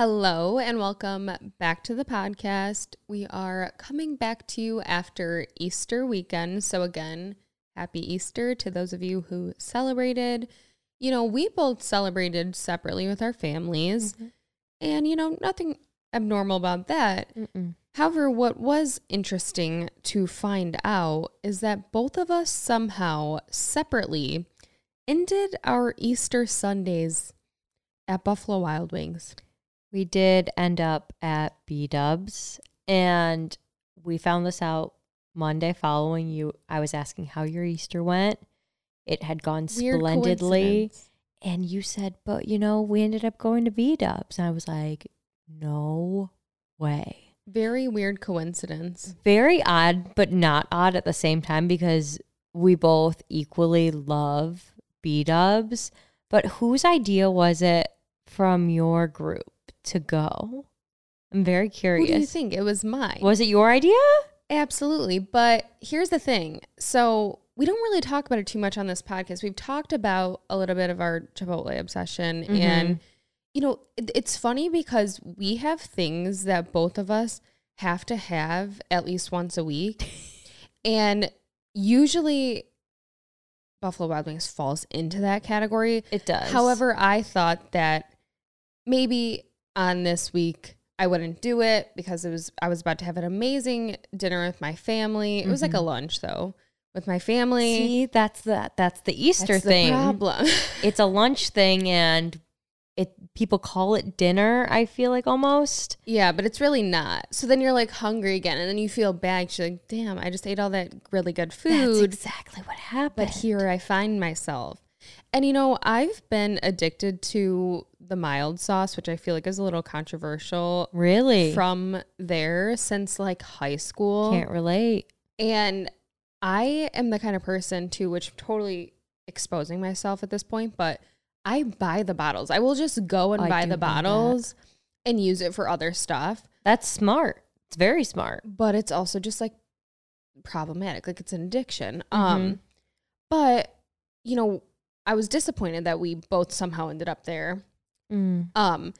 Hello and welcome back to the podcast. We are coming back to you after Easter weekend. So, again, happy Easter to those of you who celebrated. You know, we both celebrated separately with our families, mm-hmm. and, you know, nothing abnormal about that. Mm-mm. However, what was interesting to find out is that both of us somehow separately ended our Easter Sundays at Buffalo Wild Wings. We did end up at B Dubs, and we found this out Monday following you. I was asking how your Easter went. It had gone Weird splendidly. And you said, but you know, we ended up going to B Dubs. And I was like, no way. Very weird coincidence. Very odd, but not odd at the same time because we both equally love B Dubs. But whose idea was it from your group to go? I'm very Who curious. do you think? It was mine. Was it your idea? Absolutely. But here's the thing. So we don't really talk about it too much on this podcast. We've talked about a little bit of our Chipotle obsession. Mhm. And, you know, it, it's funny because we have things that both of us have to have at least once a week. and usually Buffalo Wild Wings falls into that category. It does. However, I thought that maybe on this week I wouldn't do it because it was I was about to have an amazing dinner with my family. It was like a mm-hmm. lunch though with my family. see, that's the that's the Easter That's the thing. problem. It's a lunch thing, and it people call it dinner. I feel like almost. yeah, but it's really not. So then you're like hungry again, and then you feel bad. You're like, damn, I just ate all that really good That's food. exactly what happened. but here I find myself. And you know, I've been addicted to the mild sauce, which I feel like is a little controversial. really from there since like high school. can't relate. And I am the kind of person too, which I'm totally exposing myself at this point, but I buy the bottles. I will just go and I buy the that. bottles and use it for other stuff. That's smart. It's very smart. But it's also just like problematic. Like it's an addiction. Mm-hmm. Um but you know, I was disappointed that we both somehow ended up there. Um,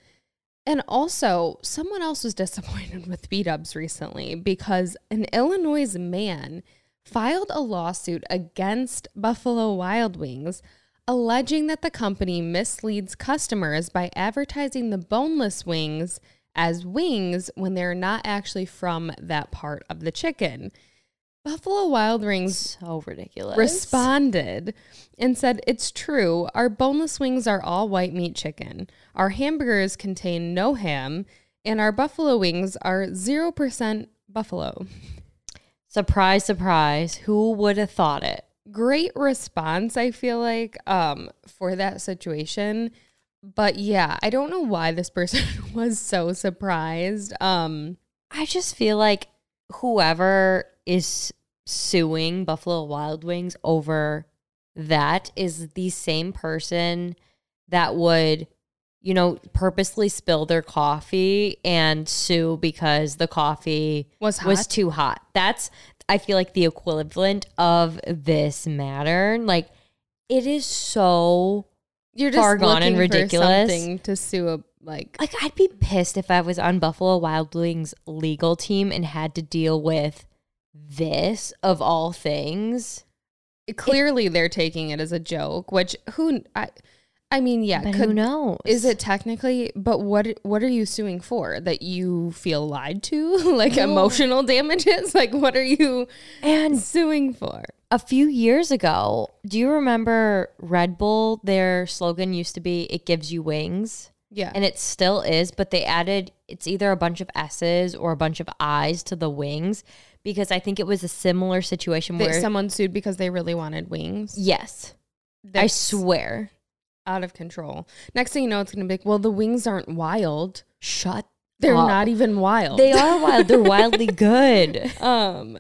and also, someone else was disappointed with B Dubs recently because an Illinois man filed a lawsuit against Buffalo Wild Wings, alleging that the company misleads customers by advertising the boneless wings as wings when they're not actually from that part of the chicken. Buffalo Wild Wings So ridiculous. responded and said, It's true. Our boneless wings are all white meat chicken. Our hamburgers contain no ham, and our buffalo wings are 0% buffalo. Surprise, surprise. Who would have thought it? Great response, I feel like, um, for that situation. But yeah, I don't know why this person was so surprised. Um, I just feel like whoever is suing Buffalo Wild Wings over that is the same person that would, you know, purposely spill their coffee and sue because the coffee Was was too hot. That's I feel like the equivalent of this matter. Like it is so you're just Far gone and ridiculous. something to sue a like like I'd be pissed if I was on Buffalo Wild Wings legal team and had to deal with this of all things. clearly they're taking it as a joke which who i i mean yeah But could who knows? is it technically but what what are you suing for that you feel lied to like emotional damages like what are you And suing for a few years ago, do you remember Red Bull? Their slogan used to be "It gives you wings." Yeah And it still is, but they added it's either a bunch of S's or a bunch of I's to the wings because I think it was a similar situation That where someone sued because they really wanted wings yes, I swear. out of control next thing you know it's gonna be like well the wings aren't wild Shut. they're up. not even wild They are wild. They're wildly good. um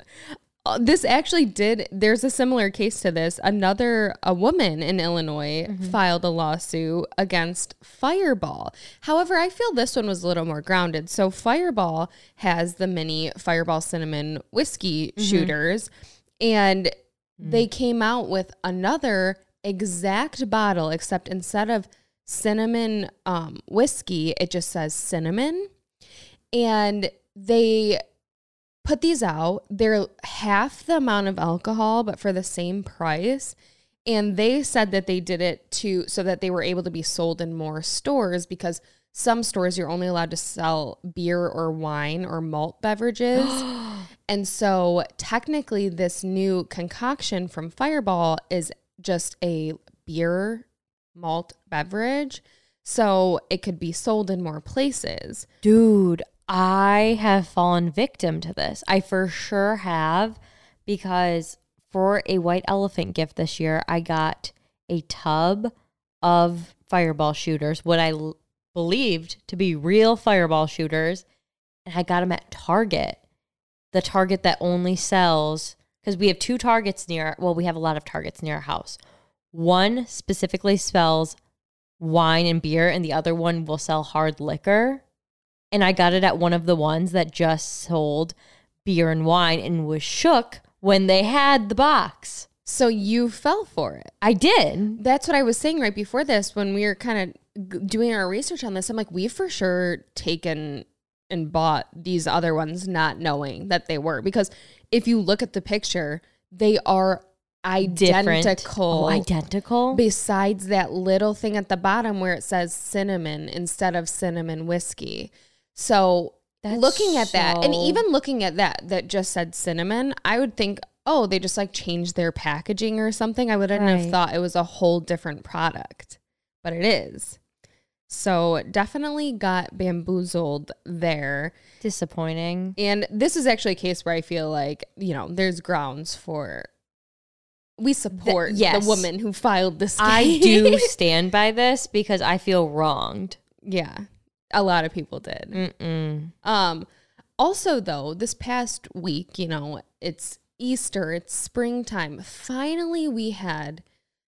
Uh, this actually did there's a similar case to this. Another a woman in illinois mm-hmm. filed a lawsuit against fireball. However i feel this one was a little more grounded. So fireball has the mini fireball cinnamon whiskey mm-hmm. shooters and mm. they came out with another exact bottle except instead of cinnamon um, whiskey, it just says cinnamon. And they put these out. They're half the amount of alcohol, but for the same price. And they said that they did it to so that they were able to be sold in more stores because some stores you're only allowed to sell beer or wine or malt beverages. and so technically this new concoction from Fireball is just a beer malt beverage. So it could be sold in more places. Dude, I have fallen victim to this. I for sure have because for a white elephant gift this year, I got a tub of fireball shooters, what I l- believed to be real fireball shooters, and I got them at Target, the Target that only sells because we have two Targets near. Well, we have a lot of Targets near our house. One specifically sells wine and beer, and the other one will sell hard liquor. And I got it at one of the ones that just sold beer and wine and was shook when they had the box. So you fell for it. I did. That's what I was saying right before this when we were kind of doing our research on this. I'm like, we've for sure taken and bought these other ones not knowing that they were. Because if you look at the picture, they are identical. Oh, identical. Besides that little thing at the bottom where it says cinnamon instead of cinnamon whiskey. So That's looking at that and even looking at that that just said cinnamon, I would think, oh, they just like changed their packaging or something. I wouldn't have thought it was a whole different product, but it is. So definitely got bamboozled there. Disappointing. And this is actually a case where I feel like, you know, there's grounds for we support yes. the woman who filed this I do stand by this because I feel wronged. yeah. A lot of people did. Mm-mm. Um, also, though, this past week, you know, it's Easter, it's springtime. Finally, we had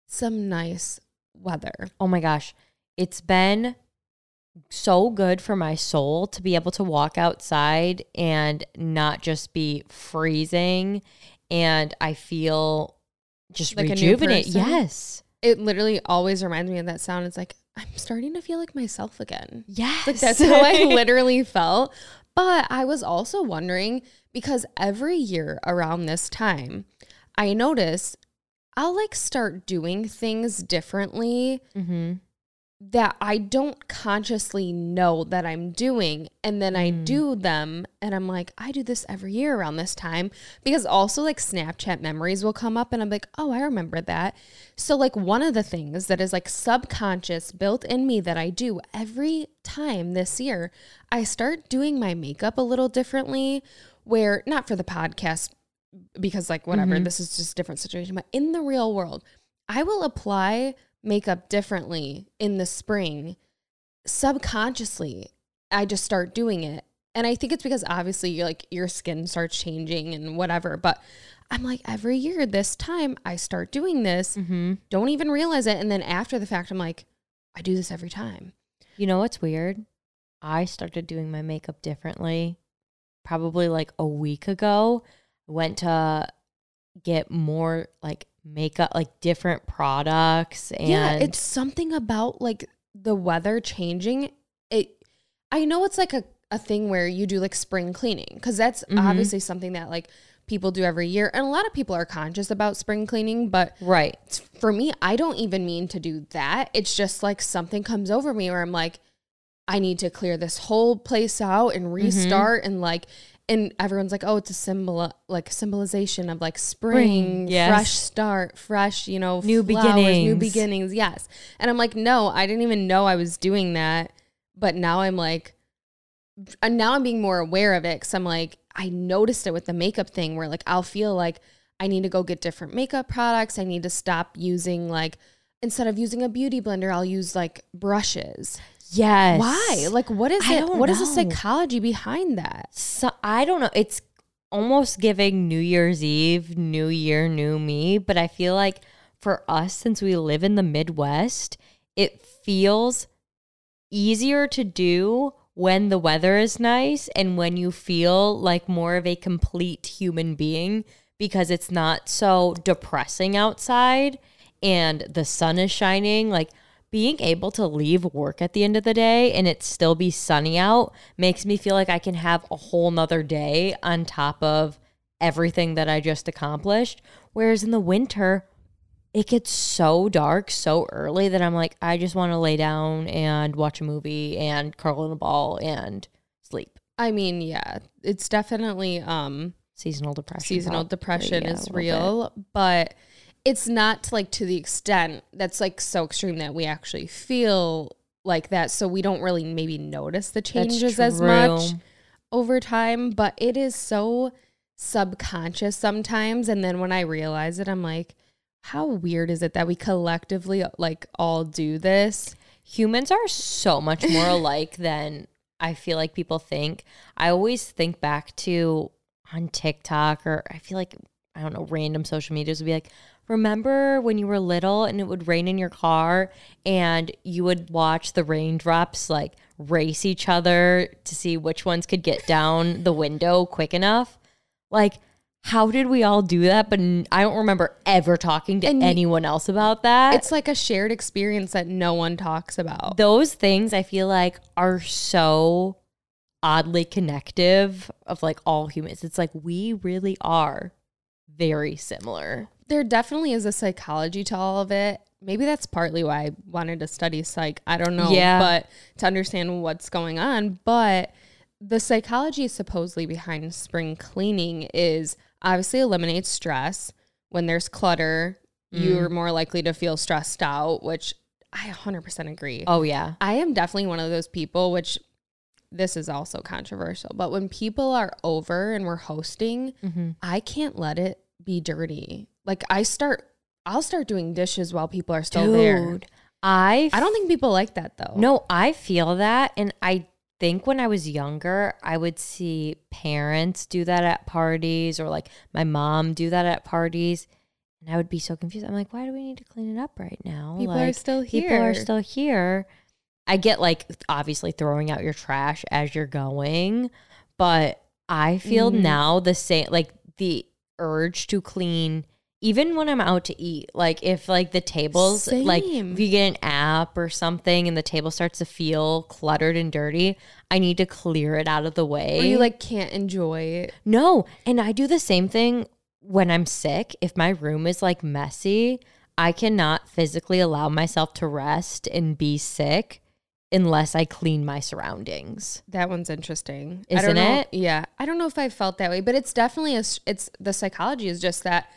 some nice weather. Oh my gosh. It's been so good for my soul to be able to walk outside and not just be freezing. And I feel just Like rejuvenate. Yes. It literally always reminds me of that sound. It's like, I'm starting to feel like myself again. Yes. Like, that's how I literally felt. But I was also wondering because every year around this time, I notice I'll like start doing things differently mm-hmm. That I don't consciously know that I'm doing. And then I Mm. do them and I'm like, I do this every year around this time. Because also, like, Snapchat memories will come up and I'm like, oh, I remember that. So, like, one of the things that is like subconscious built in me that I do every time this year, I start doing my makeup a little differently, where not for the podcast, because like whatever, Mhm. this is just a different situation, but in the real world, I will apply makeup differently in the spring subconsciously. I just start doing it. And I think it's because obviously you're like your skin starts changing and whatever, but I'm like every year this time I start doing this, Mm-hmm. don't even realize it and then after the fact I'm like I do this every time. You know what's weird? I started doing my makeup differently probably like a week ago. Went to get more like makeup, like different products. And yeah, it's something about like the weather changing. It I know it's like a, a thing where you do like spring cleaning because that's Mhm. obviously something that like people do every year. And a lot of people are conscious about spring cleaning, but right. for me, I don't even mean to do that. It's just like something comes over me where I'm like, I need to clear this whole place out and restart and like and everyone's like, oh, it's a symbol like symbolization of like spring, yes. fresh start, fresh, you know, New flowers, new beginnings. beginnings. Yes. And I'm like, no, I didn't even know I was doing that. But now I'm like, and now I'm being more aware of it because I'm like, I noticed it with the makeup thing where like I'll feel like I need to go get different makeup products. I need to stop using like, instead of using a beauty blender, I'll use like brushes. Yes. Why? Like, what is I it? What is the psychology behind that? So I don't know. It's almost giving New Year's Eve, New Year, new me. But I feel like for us, since we live in the Midwest, it feels easier to do when the weather is nice and when you feel like more of a complete human being because it's not so depressing outside and the sun is shining. Like being able to leave work at the end of the day and it still be sunny out makes me feel like I can have a whole nother day on top of everything that I just accomplished. Whereas in the winter, it gets so dark so early that I'm like, I just want to lay down and watch a movie and curl in a ball and sleep. I mean, yeah, it's definitely um seasonal depression. Seasonal probably, depression yeah, is real, bit. but it's not like to the extent that's like so extreme that we actually feel like that. So we don't really maybe notice the changes as much over time, but it is so subconscious sometimes. And then when I realize it, I'm like, how weird is it that we collectively like all do this? Humans are so much more alike than I feel like people think. I always think back to on TikTok or I feel like I don't know, random social medias would be like, remember when you were little and it would rain in your car and you would watch the raindrops like race each other to see which ones could get down the window quick enough? Like, how did we all do that? But I don't remember ever talking to and anyone else about that. It's like a shared experience that no one talks about. Those things I feel like are so oddly connective of like all humans. It's like we really are very similar. There definitely is a psychology to all of it. Maybe that's partly why I wanted to study psych. I don't know. Yeah. But to understand what's going on. But the psychology supposedly behind spring cleaning is obviously eliminates stress. When there's clutter, mm. you're more likely to feel stressed out, which I 100% agree. Oh, yeah. I am definitely one of those people, which this is also controversial, but when people are over and we're hosting, mm-hmm. I can't let it be dirty. Like I start, I'll start doing dishes while people are still Dude, there. I I don't think people like that though. No, I feel that, and I think when I was younger, I would see parents do that at parties, or like my mom do that at parties. And I would be so confused. I'm like, why do we need to clean it up right now? People like, are still here. People are still here. I get like obviously throwing out your trash as you're going, but I feel mm. now the same like the urge to clean even when I'm out to eat. Like if like the tables same. like if you get an app or something and the table starts to feel cluttered and dirty, I need to clear it out of the way. Or you like can't enjoy it. No, and I do the same thing when I'm sick. If my room is like messy, I cannot physically allow myself to rest and be sick unless I clean my surroundings. That one's interesting, isn't it? Yeah, I don't know if I felt that way, but it's definitely a. It's the psychology is just that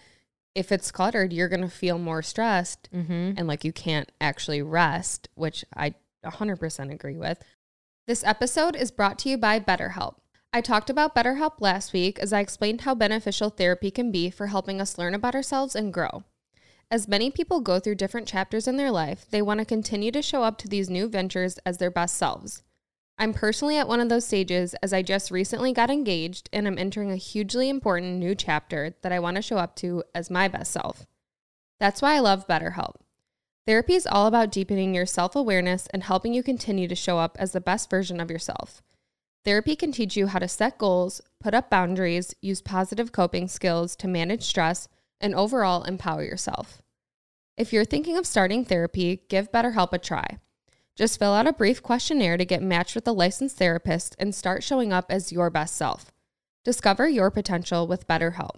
if it's cluttered, you're gonna feel more stressed, mm-hmm. and like you can't actually rest, which I 100% agree with. This episode is brought to you by BetterHelp. I talked about BetterHelp last week as I explained how beneficial therapy can be for helping us learn about ourselves and grow. As many people go through different chapters in their life, they want to continue to show up to these new ventures as their best selves. I'm personally at one of those stages as I just recently got engaged and I'm entering a hugely important new chapter that I want to show up to as my best self. That's why I love BetterHelp. Therapy is all about deepening your self awareness and helping you continue to show up as the best version of yourself. Therapy can teach you how to set goals, put up boundaries, use positive coping skills to manage stress and overall empower yourself. If you're thinking of starting therapy, give BetterHelp a try. Just fill out a brief questionnaire to get matched with a licensed therapist and start showing up as your best self. Discover your potential with BetterHelp.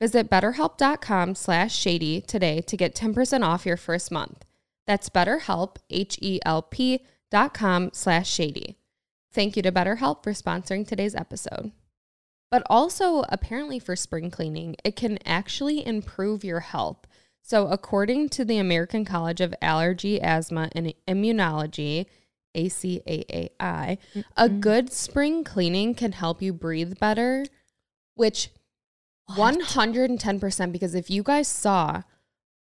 Visit betterhelp.com slash shady today to get 10% off your first month. That's betterhelp, H-E-L-P dot com slash shady. Thank you to BetterHelp for sponsoring today's episode. But also, apparently, for spring cleaning, it can actually improve your health. So, according to the American College of Allergy, Asthma, and Immunology, ACAAI, mm-hmm. a good spring cleaning can help you breathe better, which what? 110%. Because if you guys saw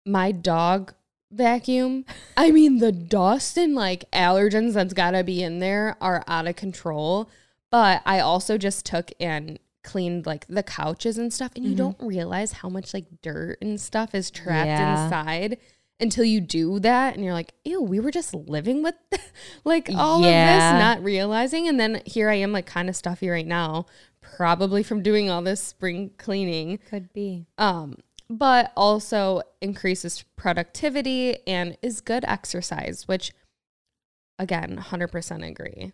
my dog vacuum, I mean, the dust and like allergens that's got to be in there are out of control. But I also just took and cleaned like the couches and stuff and you mm-hmm. don't realize how much like dirt and stuff is trapped yeah. inside until you do that and you're like ew we were just living with like all yeah. of this not realizing and then here i am like kind of stuffy right now probably from doing all this spring cleaning could be um but also increases productivity and is good exercise, which again, 100% agree.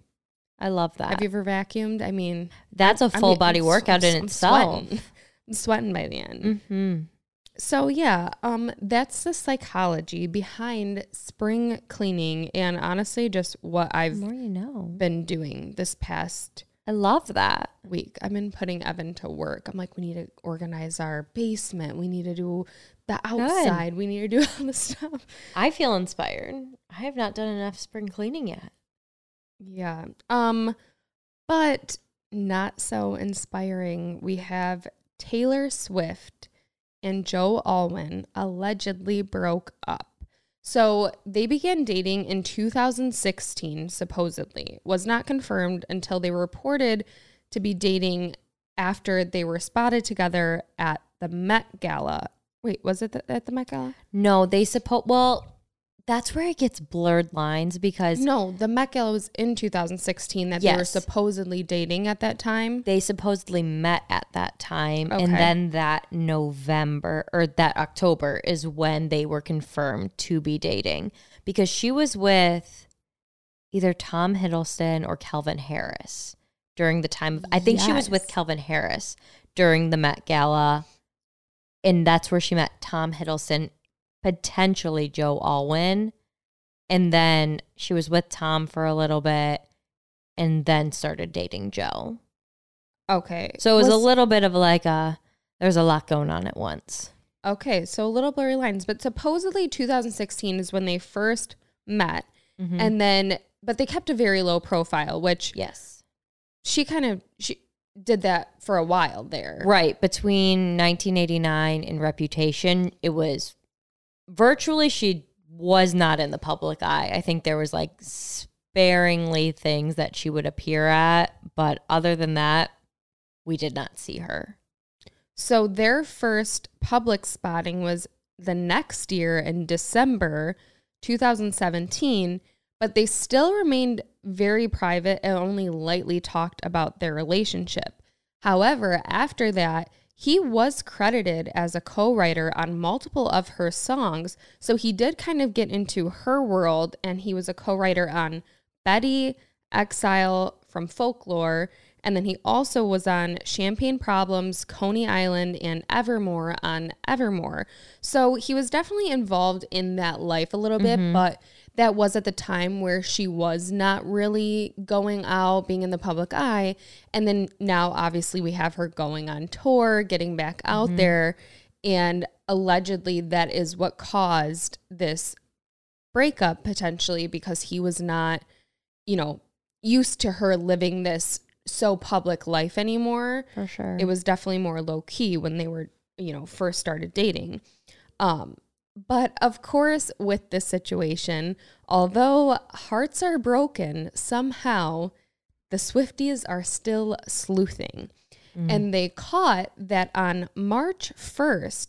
I love that. Have you ever vacuumed? I mean, that's a full getting- body I'm workout in I'm itself. Sweating. I'm sweating by the end. Mm-hmm. So yeah, um, that's the psychology behind spring cleaning, and honestly, just what I've more you know. been doing this past I love that. week. I've been putting Evan to work. I'm like, we need to organize our basement. We need to do the outside. We need to do all this stuff. I feel inspired. I have not done enough spring cleaning yet. Yeah. Um, but not so inspiring. We have Taylor Swift and Joe Alwyn allegedly broke up. So they began dating in 2016, supposedly. Was not confirmed until they were reported to be dating after they were spotted together at the Met Gala. Wait, was it at the Met Gala? No, they suppose. Well, that's where it gets blurred lines because No, the Met Gala was in 2016 that they were Yes. supposedly dating at that time. they supposedly met at that time, Okay. and then that November or that October is when they were confirmed to be dating because she was with either Tom Hiddleston or Calvin Harris during the time of. I think she was with Yes. Calvin Harris during the Met Gala, and that's where she met Tom Hiddleston, potentially Joe Alwyn, and then she was with Tom for a little bit, and then started dating Joe. Okay. So it was, a little bit of like a there's a lot going on at once. Okay, so a little blurry lines, but supposedly 2016 is when they first met. Mm-hmm. And then but they kept a very low profile, which yes. she kind of she did that for a while there. Right. Between 1989 and Reputation, it was virtually she was not in the public eye. I think there was like sparingly things that she would appear at, but other than that, we did not see her. So their first public spotting was the next year in December 2017, but they still remained very private and only lightly talked about their relationship. However, after that, he was credited as a co writer on multiple of her songs. So he did kind of get into her world, and he was a co writer on Betty, Exile from Folklore, and then he also was on Champagne Problems, Coney Island, and Evermore on Evermore. So he was definitely involved in that life a little bit, mm-hmm. but that was at the time where she was not really going out, being in the public eye. And then now, obviously, we have her going on tour, getting back out there. And allegedly, that is what caused this breakup potentially because he was not, you know, used to her living this so public life anymore. For sure. It was definitely more low key when they were, you know, first started dating. Um, but of course, with this situation, although hearts are broken, somehow the Swifties are still sleuthing. Mm. And they caught that on March 1st,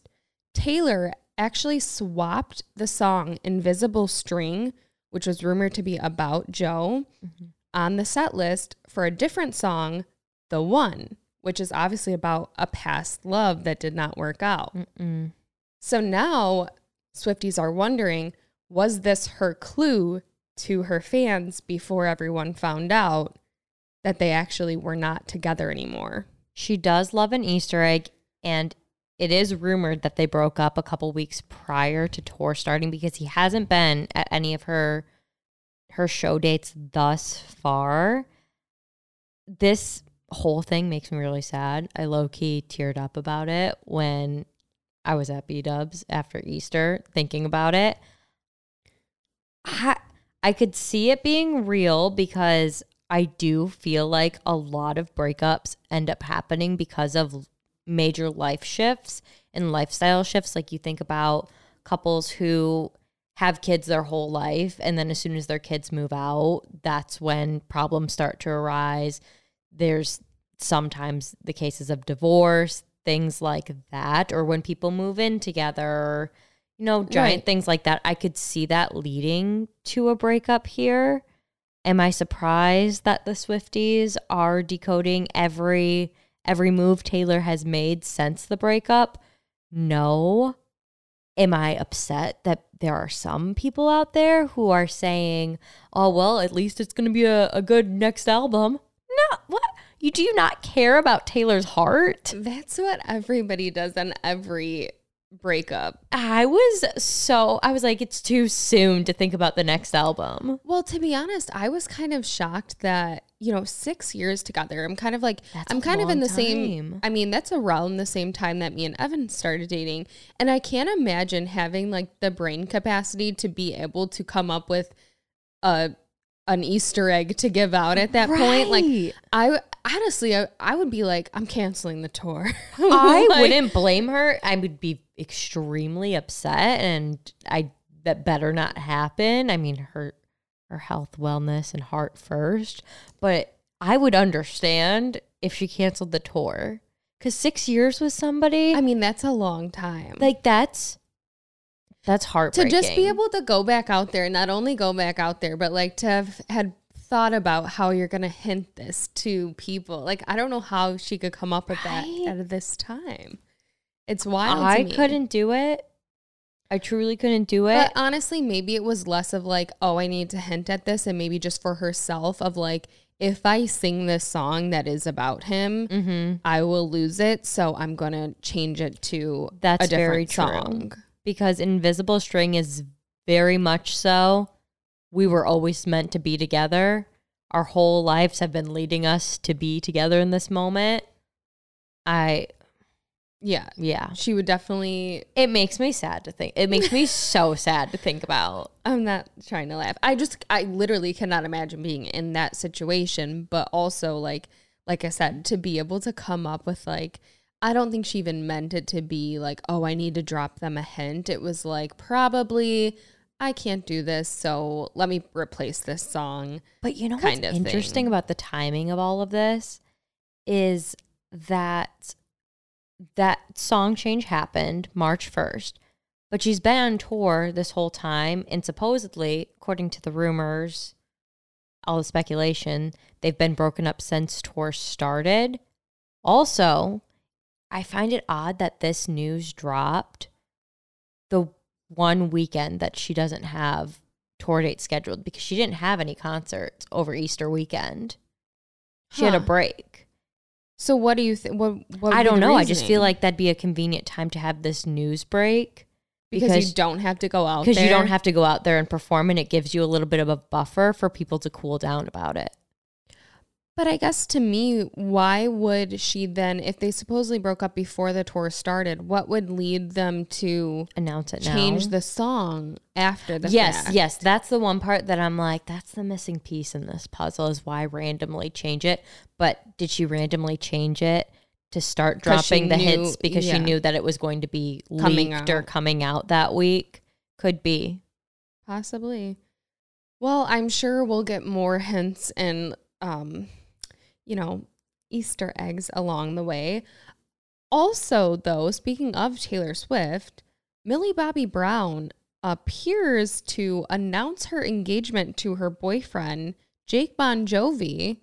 Taylor actually swapped the song Invisible String, which was rumored to be about Joe, mm-hmm. on the set list for a different song, The One, which is obviously about a past love that did not work out. Mm-mm. So now Swifties are wondering was this her clue to her fans before everyone found out that they actually were not together anymore? She does love an Easter egg, and it is rumored that they broke up a couple weeks prior to tour starting because he hasn't been at any of her her show dates thus far. This whole thing makes me really sad. I low key teared up about it when I was at B Dubs after Easter thinking about it. I, I could see it being real because I do feel like a lot of breakups end up happening because of major life shifts and lifestyle shifts. Like you think about couples who have kids their whole life, and then as soon as their kids move out, that's when problems start to arise. There's sometimes the cases of divorce, things like that, or when people move in together, you know, giant Right. things like that. I could see that leading to a breakup here. Am I surprised that the Swifties are decoding every every move Taylor has made since the breakup? no. Am I upset that there are some people out there who are saying, oh, well, at least it's going to be a, a good next album? No, what? You do not care about Taylor's heart? That's what everybody does on every breakup. I was so I was like it's too soon to think about the next album. Well, to be honest, I was kind of shocked that, you know, 6 years together. I'm kind of like That's I'm kind of in the same. I mean, that's around the same time that me and Evan started dating, and I can't imagine having like the brain capacity to be able to come up with a an Easter egg to give out at that point. Like I honestly, I, I would be like, I'm canceling the tour. I Like, wouldn't blame her. I would be extremely upset and I that better not happen. I mean her her health, wellness and heart first, but I would understand if she canceled the tour cuz 6 years with somebody I mean, that's a long time. like that's that's heartbreaking. to just be able to go back out there, not only go back out there, but like to have had thought about how you're gonna hint this to people. Like I don't know how she could come up with Right? that at this time. It's wild. I to me. couldn't do it. I truly couldn't do it. But honestly, maybe it was less of like, oh, I need to hint at this, and maybe just for herself of like, if I sing this song that is about him, mm-hmm. I will lose it. So I'm gonna change it to That's a different very true. song. because Invisible String is very much so. We were always meant to be together. Our whole lives have been leading us to be together in this moment. I, Yeah, yeah. she would definitely It makes me sad to think. It makes me so sad to think about. I'm not trying to laugh. I just I literally cannot imagine being in that situation, but also like like I said to be able to come up with like I don't think she even meant it to be like, "Oh, I need to drop them a hint." It was like probably I can't do this, so let me replace this song. But you know Kind what's of interesting thing. about the timing of all of this is that that song change happened March 1st, but she's been on tour this whole time and supposedly, according to the rumors, all the speculation, they've been broken up since tour started. Also, I find it odd that this news dropped the one weekend that she doesn't have tour dates scheduled because she didn't have any concerts over Easter weekend. She had a break. So what do you think what, what I don't know. I just feel like that'd be a convenient time to have this news break because, you don't have to go out because you don't have to go out there and perform and it gives you a little bit of a buffer for people to cool down about it. But I guess to me, why would she then, if they supposedly broke up before the tour started, what would lead them to Announce it now. change the song after the yes, fact? yes, that's the one part that I'm like, that's the missing piece in this puzzle is why randomly change it. But did she randomly change it to start dropping the knew- hits because yeah. she knew that it was going to be Coming leaked or out. coming out that week? Could be. Possibly. Well, I'm sure we'll get more hints and, um, you know, Easter eggs along the way. Also, though, speaking of Taylor Swift, Millie Bobby Brown appears to announce her engagement to her boyfriend, Jake Bongiovi,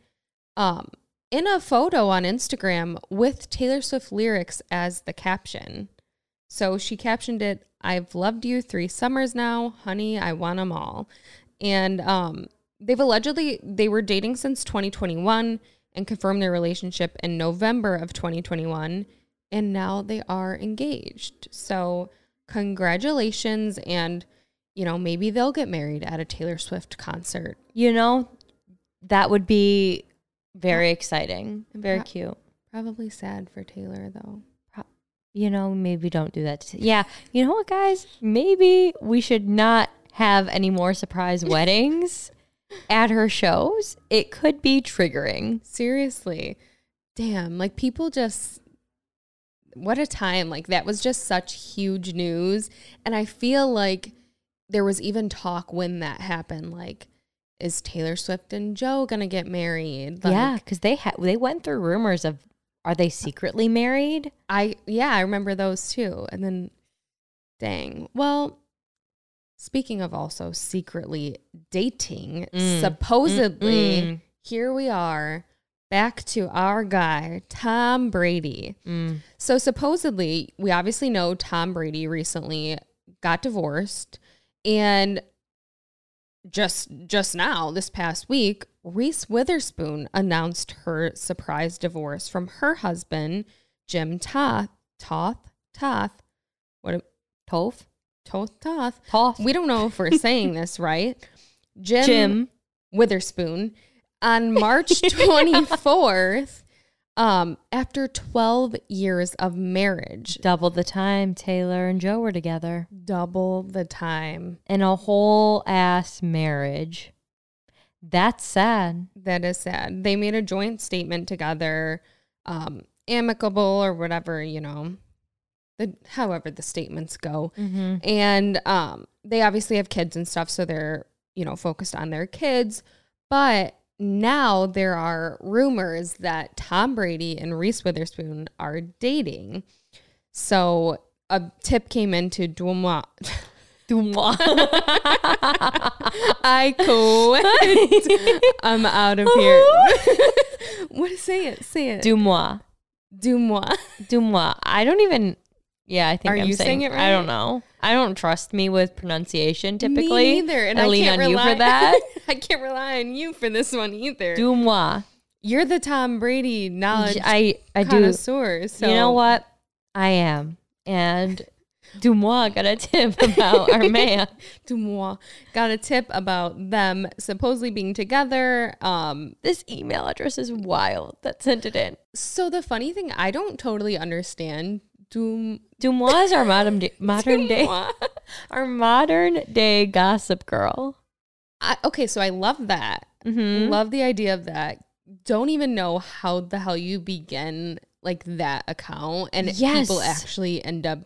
um, in a photo on Instagram with Taylor Swift lyrics as the caption. So she captioned it, I've loved you three summers now, honey, I want them all. And um, they've allegedly, they were dating since 2021 and confirmed their relationship in November of 2021. And now they are engaged. So congratulations. And, you know, maybe they'll get married at a Taylor Swift concert. You know, that would be very exciting. Very pro- cute. Probably sad for Taylor, though. You know, maybe don't do that. To, yeah. You know what, guys? Maybe we should not have any more surprise weddings at her shows. It could be triggering. Seriously. Damn. Like people just what a time. Like that was just such huge news. And I feel like there was even talk when that happened. Like, is Taylor Swift and Joe gonna get married? Like, yeah, because they had they went through rumors of are they secretly married? I yeah, I remember those too. And then dang. Well, speaking of also secretly dating, Mm. supposedly Mm-mm. here we are back to our guy, Tom Brady. Mm. So supposedly, we obviously know Tom Brady recently got divorced and just just now this past week, Reese Witherspoon announced her surprise divorce from her husband, Jim Toth. Toth? Toth. What Toph? Toth Toth. Toth. We don't know if we're saying this right. Jim, Jim. Witherspoon on March 24th, um, after 12 years of marriage, Double the time Taylor and Joe were together. double the time. In a whole ass marriage. That's sad. That is sad. They made a joint statement together, um, amicable or whatever, you know, the however the statements go. Mm-hmm. And um, they obviously have kids and stuff, so they're, you know, focused on their kids. But now there are rumors that Tom Brady and Reese Witherspoon are dating. So a tip came into DeuxMoi. I quit. I'm out of here. what? Say it. Say it. DeuxMoi. DeuxMoi. DeuxMoi. I don't even. Yeah, I think Are I'm you saying saying, it right? I don't know. I don't trust me with pronunciation typically. Me neither. And I, I, lean can't on rely you for that. I can't rely on you for this one either. DeuxMoi. You're the Tom Brady knowledge I I do. connoisseur. So You know what? I am. And DeuxMoi got a tip about our man. DeuxMoi got a tip about them supposedly being together. Um, This email address is wild that sent it in. so the funny thing, I don't totally understand Dum DeuxMoi is our modern day, modern day our modern day gossip girl. I, okay, so I love that. Mm-hmm. Love the idea of that. Don't even know how the hell you begin like that account and Yes. people actually end up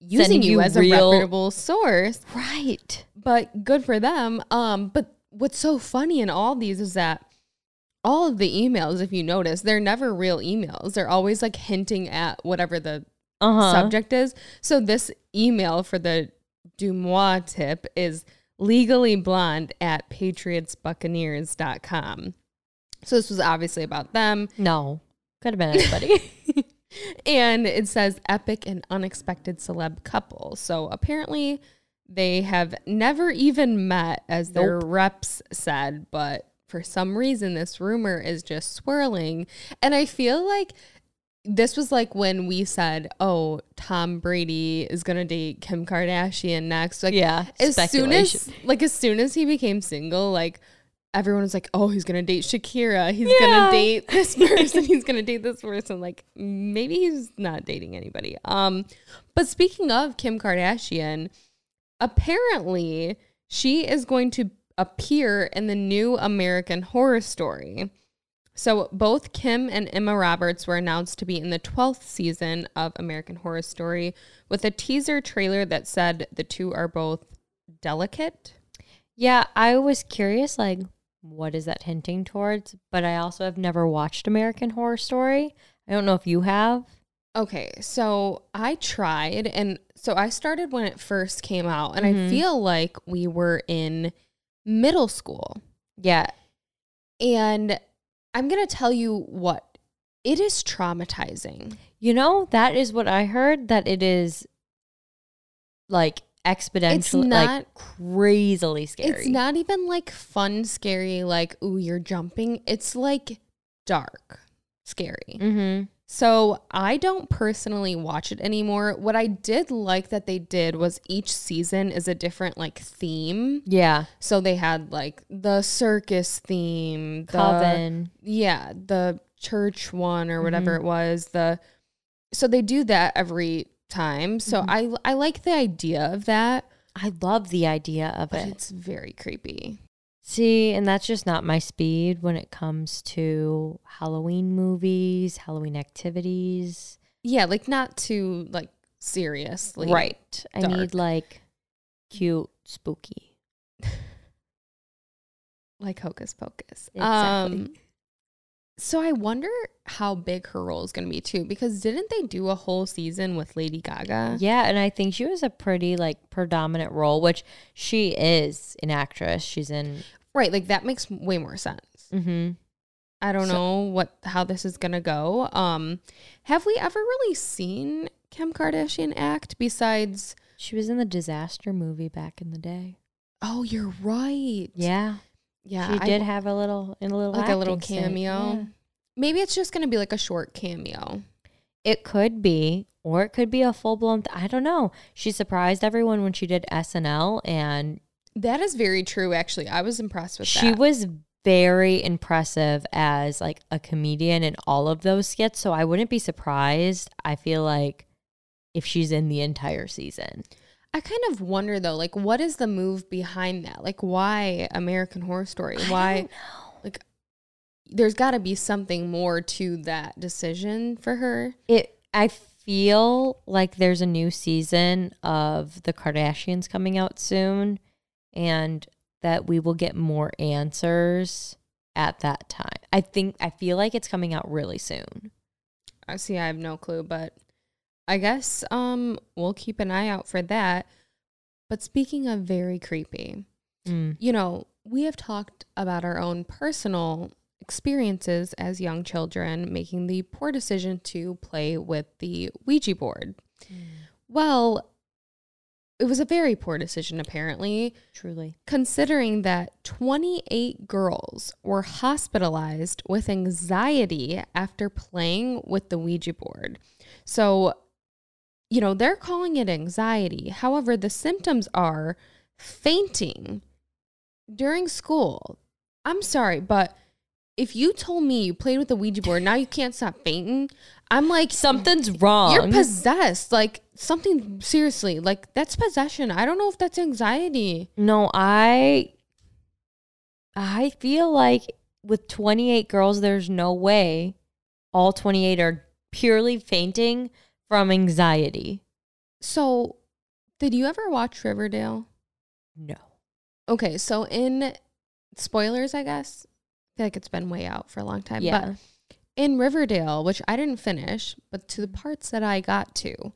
using you, you as real- a reputable source. Right. But good for them. Um, but what's so funny in all these is that all of the emails, if you notice, they're never real emails. They're always like hinting at whatever the Uh huh. subject is. So this email for the DeuxMoi tip is legally blonde at patriotsbuccaneers.com. So this was obviously about them. No, could have been anybody. And it says epic and unexpected celeb couple. So apparently they have never even met, as their Nope. reps said, but for some reason this rumor is just swirling. And I feel like this was like when we said, "Oh, Tom Brady is gonna date Kim Kardashian next." Like, yeah, as soon as like as soon as he became single, like everyone was like, "Oh, he's gonna date Shakira. He's Yeah. gonna date this person. he's gonna date this person." Like maybe he's not dating anybody. Um, but speaking of Kim Kardashian, apparently she is going to appear in the new American Horror Story. So both Kim and Emma Roberts were announced to be in the 12th season of American Horror Story with a teaser trailer that said the two are both delicate. yeah, I was curious, like, what is that hinting towards? But I also have never watched American Horror Story. I don't know if you have. Okay, so I tried and so I started when it first came out and I Mhm. feel like we were in middle school. Yeah, And I'm going to tell you what it is traumatizing. you know that is what I heard. That it is like exponentially, not- like crazily scary. It's not even like fun scary like ooh you're jumping. It's like dark scary. Mm-hmm. So I don't personally watch it anymore. What I did like that they did was each season is a different like theme. Yeah, So they had like the circus theme, the, Coven. yeah, the church one or whatever Mhm. it was. The so they do that every time. So Mhm. I I like the idea of that, I love the idea of but it. it's very creepy. See, and that's just not my speed when it comes to Halloween movies, Halloween activities. Yeah, like not too like seriously. right. I need like cute, spooky. Like Hocus Pocus. Exactly. Um so I wonder how big her role is going to be too because didn't they do a whole season with Lady Gaga? Yeah, and I think she was a pretty like predominant role, which she is an actress. She's in Right, like that makes way more sense. mm-hmm. I don't So- know what how this is gonna go. Um, have we ever really seen Kim Kardashian act besides? She was in the disaster movie back in the day. Oh, you're right. Yeah, yeah. she I- did have a little in a little like a little cameo. Yeah. Maybe it's just gonna be like a short cameo. It could be, or it could be a full blown. Th- I don't know. She surprised everyone when she did SNL, and That is very true. Actually, I was impressed with her. she that. was very impressive as like a comedian in all of those skits. So I wouldn't be surprised. I feel like if she's in the entire season. I kind of wonder though, like, what is the move behind that? Like, why American Horror Story? Why? Like, there's got to be something more to that decision for her. It. I feel like there's a new season of the Kardashians coming out soon, and that we will get more answers at that time. I think. I feel like it's coming out really soon. I see. I have no clue, but I guess um we'll keep an eye out for that. But speaking of very creepy, Mm. you know, we have talked about our own personal experiences as young children making the poor decision to play with the Ouija board. Well, it was a very poor decision, apparently, Truly. considering that 28 girls were hospitalized with anxiety after playing with the Ouija board. So, you know, they're calling it anxiety. However, the symptoms are fainting during school. I'm sorry, but if you told me you played with the Ouija board, now you can't stop fainting, I'm like, Something's wrong. you're possessed. Like something seriously, like that's possession. I don't know if that's anxiety. No, I I feel like with 28 girls there's no way all 28 are purely fainting from anxiety. So, did you ever watch Riverdale? No. Okay, so in spoilers, I guess. I feel like it's been way out for a long time. Yeah. But in Riverdale, which I didn't finish, but to the parts that I got to,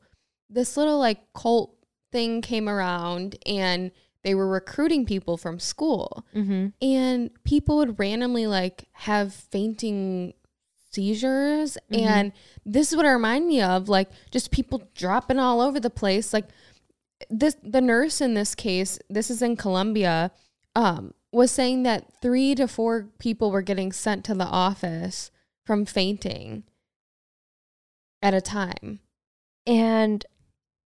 this little like cult thing came around and they were recruiting people from school. mm-hmm. and people would randomly like have fainting seizures Mhm. and this is what it remind me of like just people dropping all over the place like this the nurse in this case this is in Colombia um was saying that 3 to 4 people were getting sent to the office from fainting at a time And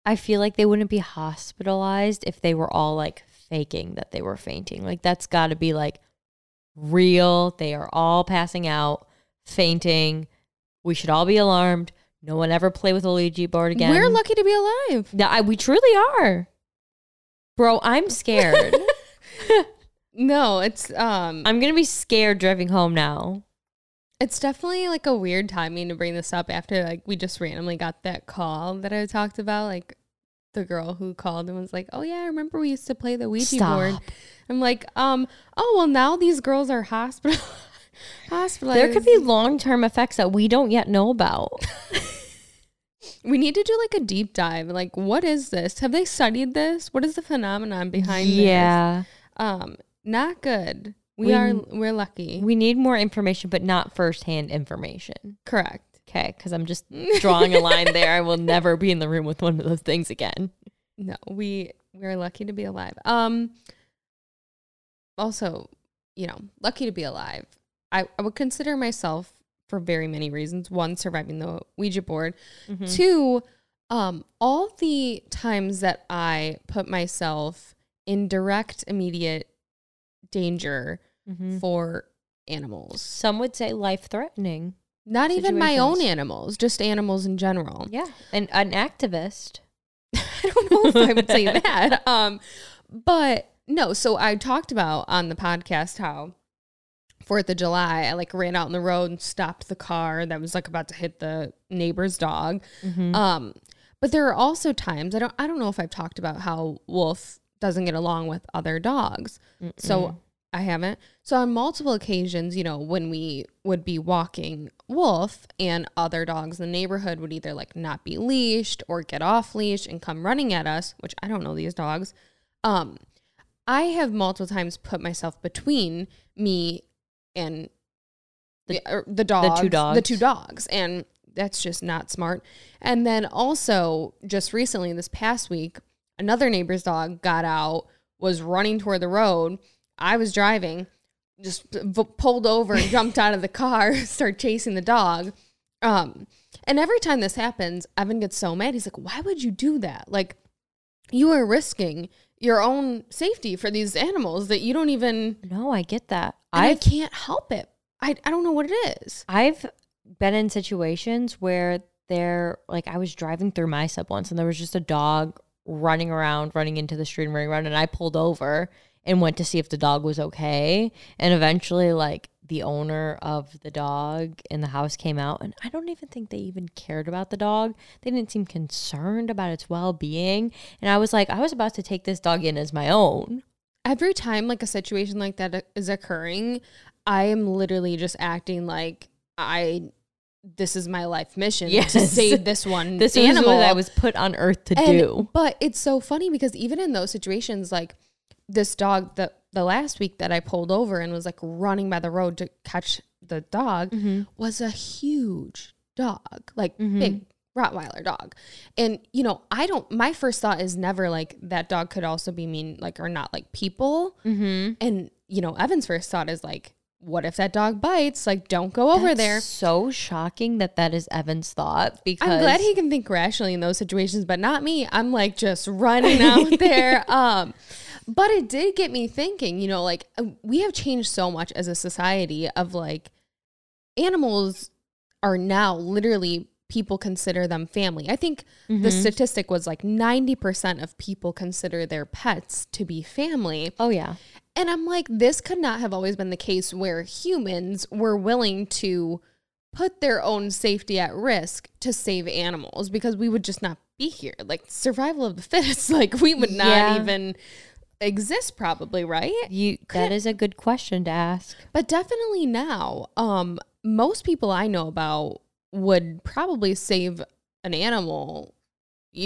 I feel like they wouldn't be hospitalized if they were all like faking that they were fainting. Like that's got to be like real. They are all passing out, fainting. We should all be alarmed. No one ever play with a Ouija board again. we're lucky to be alive Yeah, I, we truly are. Bro, I'm scared. no it's um I'm to be scared driving home now. It's definitely like a weird timing to bring this up after like we just randomly got that call that I talked about, like the girl who called and was like, "Oh yeah, I remember we used to play the Ouija board." I'm like, um, oh well, now these girls are hospital hospitalized. There could be long term effects that we don't yet know about. We need to do like a deep dive. Like, what is this? Have they studied this? What is the phenomenon behind this? yeah. Um, not good. We, We- are we're lucky. We need more information, but not firsthand information. Correct. Okay, because I'm just drawing a line there. I will never be in the room with one of those things again. No, we we're lucky to be alive. Um also, you know, lucky to be alive. I, I would consider myself for very many reasons. One, surviving the Ouija board. Mm-hmm. Two, um, all the times that I put myself in direct, immediate danger Mhm. for animals. Some would say life threatening. Not even my own animals, just animals in general. Yeah, and an activist. I don't know if I would say that. Um, but no, so I talked about on the podcast how Fourth of July, I like ran out in the road and stopped the car that was like about to hit the neighbor's dog. Mhm. Um, but there are also times I don't I don't know if I've talked about how Wolf doesn't get along with other dogs. So I haven't. So on multiple occasions, you know, when we would be walking Wolf and other dogs in the neighborhood would either like not be leashed or get off leash and come running at us, which I don't know these dogs. Um, I have multiple times put myself between me and the, the dogs, two dogs. the two dogs, and that's just not smart. And then also, just recently, this past week, another neighbor's dog got out, was running toward the road. I was driving, just v- pulled over and jumped out of the car, started chasing the dog. Um, and every time this happens, Evan gets so mad. He's like, "Why would you do that? Like, you are risking." Your own safety for these animals that you don't even. No, I get that. I can't help it. I, I don't know what it is. I've been in situations where they're like I was driving through my sub once and there was just a dog running around, running into the street and running around and I pulled over and went to see if the dog was okay. And eventually like the owner of the dog in the house came out and I don't even think they even cared about the dog. They didn't seem concerned about its well-being. And I was like I was about to take this dog in as my own. every time like a situation like that is occurring, I am literally just acting like I this is my life mission to save this one This animal. is what I was put on earth to And- do. But it's so funny because even in those situations, like this dog, the the last week that I pulled over and was like running by the road to catch the dog Mm-hmm. was a huge dog, like Mhm. big Rottweiler dog. And you know, I don't. My first thought is never like that dog could also be mean, like or not like people. Mm-hmm. And you know, Evan's first thought is like, what if that dog bites? Like, don't go over That's there. So shocking that that is Evan's thought because I'm glad he can think rationally in those situations, but not me. I'm like just running out there. Um, but it did get me thinking. You know, like uh, we have changed so much as a society. Of like, animals are now literally people consider them family. I think the Mhm. statistic was like 90% of people consider their pets to be family. Oh yeah. And I'm like, this could not have always been the case where humans were willing to put their own safety at risk to save animals because we would just not be here. Like survival of the fittest, like we would not Yeah. even exist probably, right? You that is a good question to ask. But definitely now, um most people I know about would probably save an animal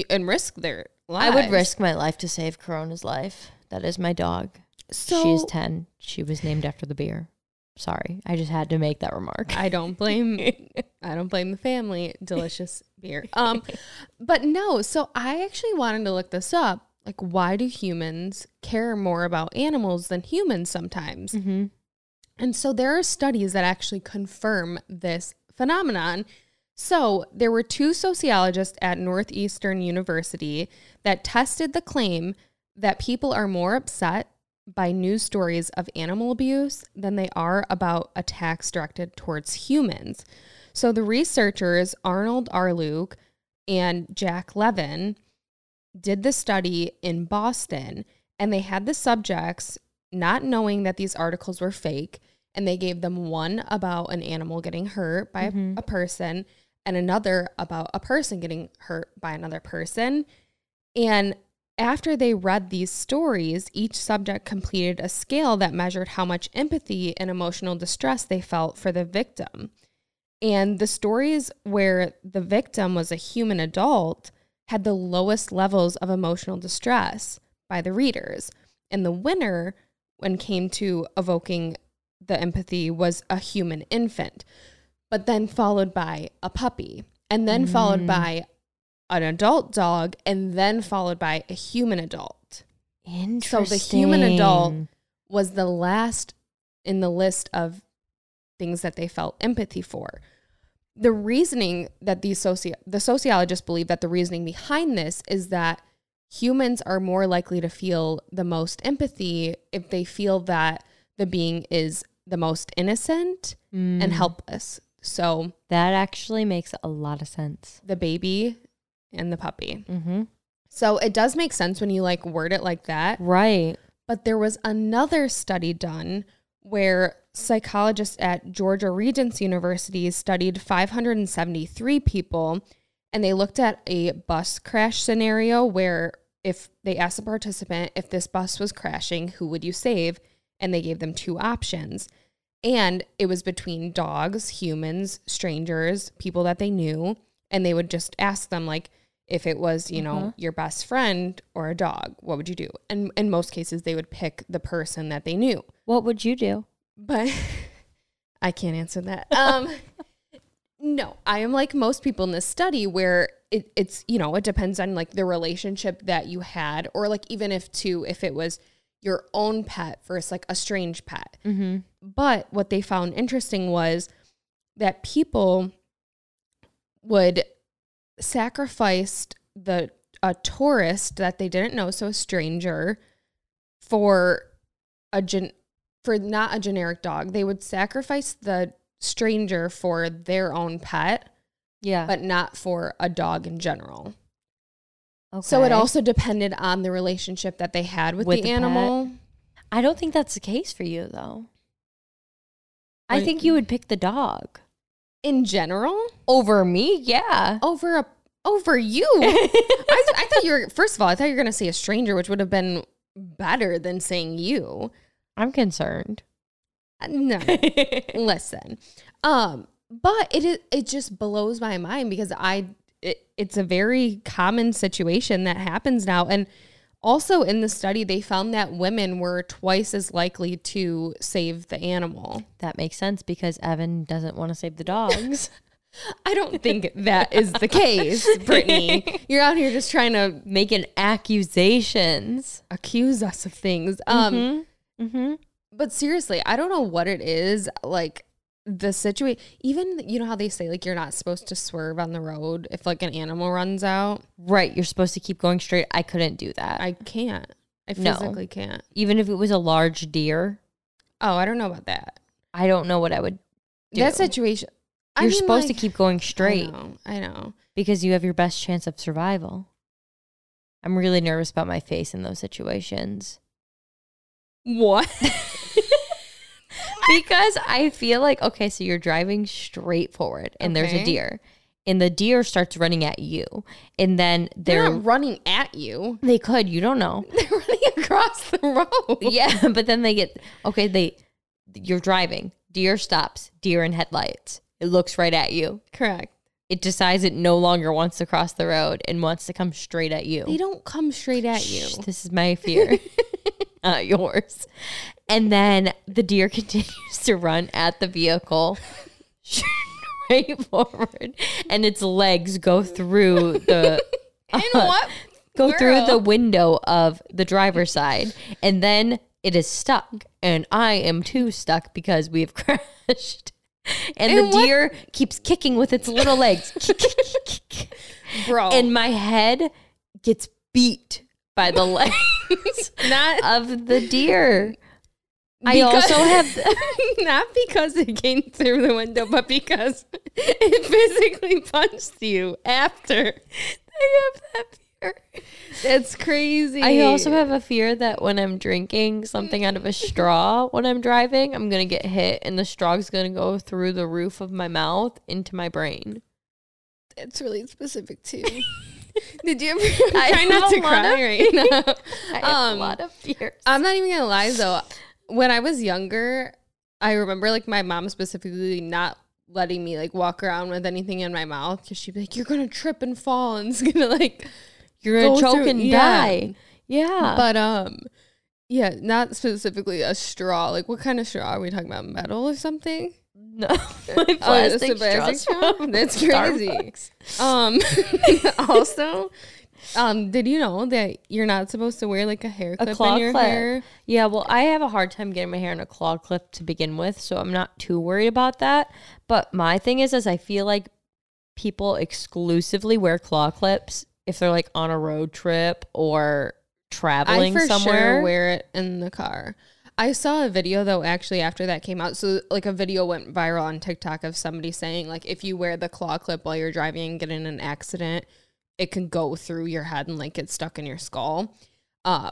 and risk their lives. I would risk my life to save Corona's life. That is my dog. So She's 10. She was named after the beer. Sorry. I just had to make that remark. I don't blame I don't blame the family. Delicious beer. Um but no, so I actually wanted to look this up. Like why do humans care more about animals than humans sometimes? mm-hmm. And so there are studies that actually confirm this phenomenon. So there were two sociologists at Northeastern University that tested the claim that people are more upset by news stories of animal abuse than they are about attacks directed towards humans. So the researchers, Arnold Arluke and Jack Levin, did the study in Boston and they had the subjects not knowing that these articles were fake and they gave them one about an animal getting hurt by a- Mhm. a person and another about a person getting hurt by another person and after they read these stories, each subject completed a scale that measured how much empathy and emotional distress they felt for the victim. And the stories where the victim was a human adult had the lowest levels of emotional distress by the readers. And the winner, when came to evoking the empathy, was a human infant, but then followed by a puppy, and then followed Mm. by an adult dog, and then followed by a human adult. Interesting. So the human adult- Was the last in the list of things that they felt empathy for. The reasoning that these soci- the sociologists believe that the reasoning behind this is that humans are more likely to feel the most empathy if they feel that the being is the most innocent and Mm. helpless. So That actually makes a lot of sense. the baby and the puppy. Mm-hmm. So it does make sense when you like word it like that. Right. But there was another study done where psychologists at Georgia Regents University studied 573 people and they looked at a bus crash scenario where if they asked the participant if this bus was crashing, who would you save? And they gave them two options. And it was between dogs, humans, strangers, people that they knew. And they would just ask them, like, if it was, you know, Uh-huh. your best friend or a dog, what would you do? And in most cases, they would pick the person that they knew. What would you do? But I can't answer that. Um, no, I am like most people in this study where it, it's, you know, it depends on like the relationship that you had, or like even if to, if it was your own pet versus like a strange pet. Mm-hmm. But what they found interesting was that people would sacrifice the a tourist that they didn't know, so a stranger, for a gen for not a generic dog. They would sacrifice the stranger for their own pet, Yeah. but not for a dog in general. Okay. So it also depended on the relationship that they had with, With the, the pet. animal. I don't think that's the case for you though. I think you would pick the dog In general, over me. Yeah. over a over you. I, I thought you were first of all, I thought you were gonna say a stranger, which would have been better than saying you. I'm concerned. Uh, No, listen. Um, but it is it just blows my mind because I it, it's a very common situation that happens now, and also in the study they found that women were twice as likely to save the animal. That makes sense because Evan doesn't want to save the dogs. I don't think that is the case, Brittany. You're out here just trying to Making accusations. accuse us of things. Um, mm-hmm. Mm-hmm. but seriously, I don't know what it is. Like the situation, even you know how they say like you're not supposed to swerve on the road if like an animal runs out. Right. You're supposed to keep going straight. I couldn't do that. I can't. I No. physically can't. Even if it was a large deer, Oh, I don't know about that. I don't know what I would do. That situation. I You're mean, supposed like- to keep going I straight know. I know. because you have your best chance of survival. I'm really nervous about my face in those situations. What? because I feel like okay, so you're driving straight forward and there's Okay. a deer, and the deer starts running at you, and then They're they're not running at you. they could you don't know, They're running across the road. yeah, but then they get okay, they you're driving, deer stops, deer in headlights, it looks right at you, Correct. it decides it no longer wants to cross the road and wants to come straight at you. They don't come straight at you. Shh, this is my fear, not uh, yours. And then the deer continues to run at the vehicle straight forward, and its legs go through the And uh, what? go through the window of the driver's side, and then it is stuck, and I am too stuck because we have crashed. And, And the what- deer keeps kicking with its little legs. Bro. and my head gets beat by the legs not of the deer. I also have not because it came through the window, but because it physically punched you after. I have that fear. That's crazy. I also have a fear that when I'm drinking something out of a straw when I'm driving, I'm gonna get hit and the straw's gonna go through the roof of my mouth into my brain. It's really specific too. Did you ever I try not to cry right now? I have Um, a lot of fears. I'm not even gonna lie though. When I was younger, I remember like my mom specifically not letting me like walk around with anything in my mouth because she'd be like, "You're gonna trip and fall, and it's gonna like You're gonna go choke through- and yeah. die. Yeah. But um, yeah, not specifically a straw. Like, what kind of straw are we talking about? Metal or something? no, my Oh, plastic, a plastic straws That's crazy. Um, also, um, did you know that you're not supposed to wear like a hair clip claw in your clip. hair? Yeah, well, I have a hard time getting my hair in a claw clip to begin with, so I'm not too worried about that. But my thing is, is I feel like people exclusively wear claw clips if they're like on a road trip or traveling I for somewhere. sure wear it in the car. I saw a video though actually after that came out. So like a video went viral on TikTok of somebody saying like if you wear the claw clip while you're driving and get in an accident, it can go through your head and like get stuck in your skull. Uh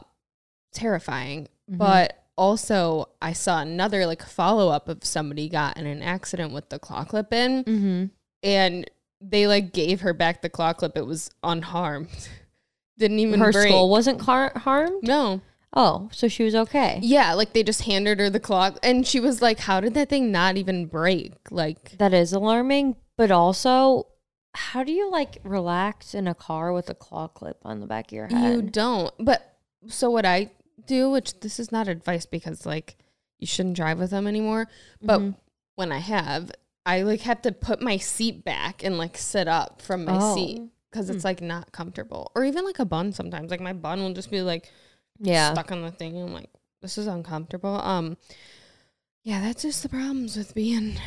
terrifying. Mhm. But also I saw another like follow up of somebody got in an accident with the claw clip in mm-hmm. and they like gave her back the claw clip. It was unharmed. Didn't even Her break. skull wasn't car- harmed. No. Oh, so she was okay. Yeah, like they just handed her the clock and she was like, How did that thing not even break? Like That is alarming, but also, how do you like relax in a car with a claw clip on the back of your head? you don't. But so what I do, which this is not advice because like you shouldn't drive with them anymore. But Mhm. when I have, I like have to put my seat back and like sit up from my oh. seat because it's hmm. like not comfortable. Or even like a bun sometimes. Like my bun will just be like yeah stuck on the thing. I'm like, this is uncomfortable. Um yeah, that's just the problems with being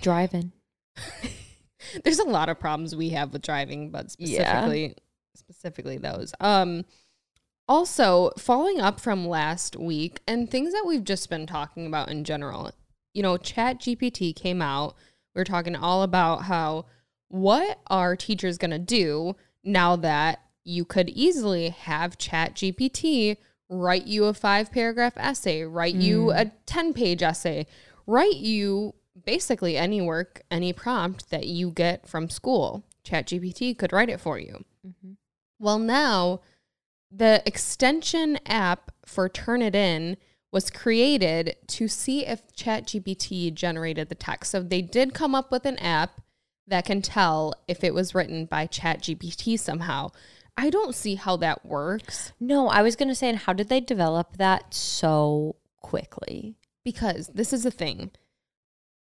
driving. There's a lot of problems we have with driving, but specifically yeah. specifically those. Um also, following up from last week and things that we've just been talking about in general, you know, Chat GPT came out. We are talking all about how what are teachers going to do now that you could easily have Chat GPT write you a five paragraph essay, write mm. you a 10 page essay, write you basically any work, any prompt that you get from school. Chat GPT could write it for you. Mm-hmm. Well, now the extension app for Turnitin was created to see if ChatGPT generated the text. So they did come up with an app that can tell if it was written by ChatGPT somehow. I don't see how that works. No, I was going to say, and how did they develop that so quickly? Because this is the thing.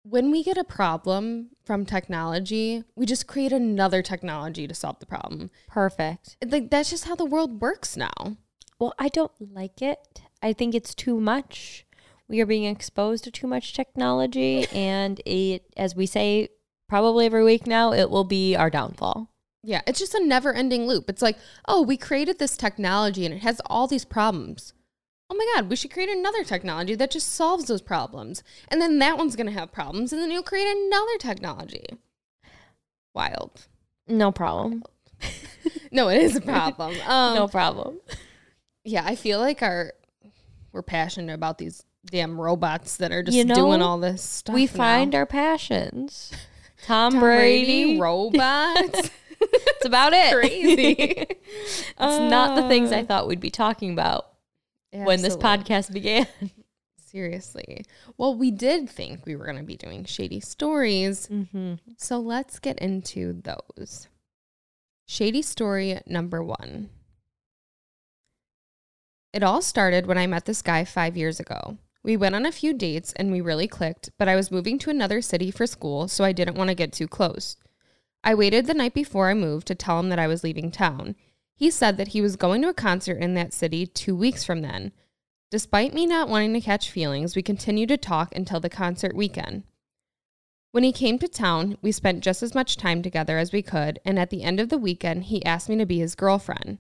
When we get a problem from technology, we just create another technology to solve the problem. Perfect. Like that's just how the world works now. Well, I don't like it. I think it's too much. We are being exposed to too much technology and it as we say probably every week now, it will be our downfall. Yeah, it's just a never ending loop. It's like, oh, we created this technology and it has all these problems. Oh my God, we should create another technology that just solves those problems. And then that one's going to have problems. And then you'll create another technology. Wild. No problem. no, it is a problem. Um, no problem. Yeah, I feel like our we're passionate about these damn robots that are just you know, doing all this stuff. We now. find our passions. Tom, Tom Brady, Brady robots. It's about it. Crazy. it's uh, not the things I uh. thought we'd be talking about absolutely. when this podcast began. Seriously. Well, we did think we were going to be doing shady stories. Mm-hmm. So let's get into those. Shady story number one. It all started when I met this guy five years ago. We went on a few dates and we really clicked, but I was moving to another city for school, so I didn't want to get too close. I waited the night before I moved to tell him that I was leaving town. He said that he was going to a concert in that city two weeks from then. Despite me not wanting to catch feelings, we continued to talk until the concert weekend. When he came to town, we spent just as much time together as we could, and at the end of the weekend, he asked me to be his girlfriend.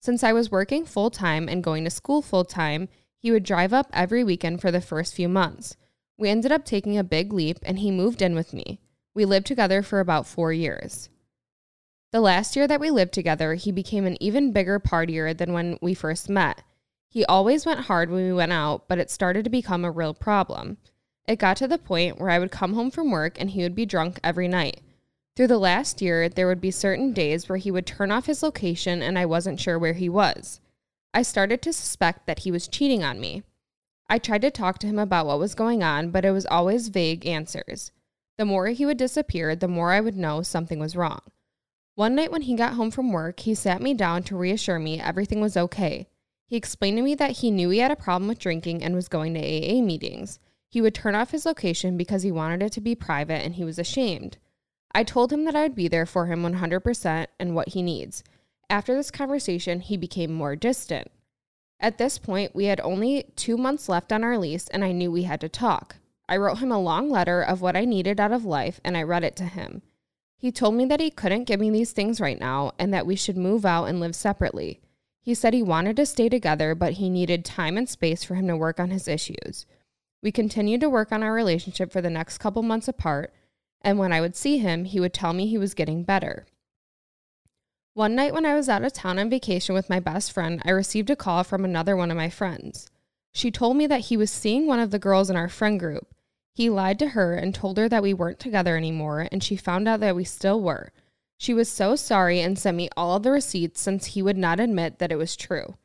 Since I was working full time and going to school full time, he would drive up every weekend for the first few months. We ended up taking a big leap, and he moved in with me. We lived together for about four years. The last year that we lived together, he became an even bigger partier than when we first met. He always went hard when we went out, but it started to become a real problem. It got to the point where I would come home from work and he would be drunk every night. Through the last year, there would be certain days where he would turn off his location and I wasn't sure where he was. I started to suspect that he was cheating on me. I tried to talk to him about what was going on, but it was always vague answers. The more he would disappear, the more I would know something was wrong. One night when he got home from work, he sat me down to reassure me everything was okay. He explained to me that he knew he had a problem with drinking and was going to AA meetings. He would turn off his location because he wanted it to be private and he was ashamed. I told him that I would be there for him 100% and what he needs. After this conversation, he became more distant. At this point, we had only two months left on our lease, and I knew we had to talk. I wrote him a long letter of what I needed out of life and I read it to him. He told me that he couldn't give me these things right now and that we should move out and live separately. He said he wanted to stay together, but he needed time and space for him to work on his issues. We continued to work on our relationship for the next couple months apart, and when I would see him, he would tell me he was getting better. One night when I was out of town on vacation with my best friend, I received a call from another one of my friends. She told me that he was seeing one of the girls in our friend group he lied to her and told her that we weren't together anymore, and she found out that we still were. She was so sorry and sent me all of the receipts since he would not admit that it was true.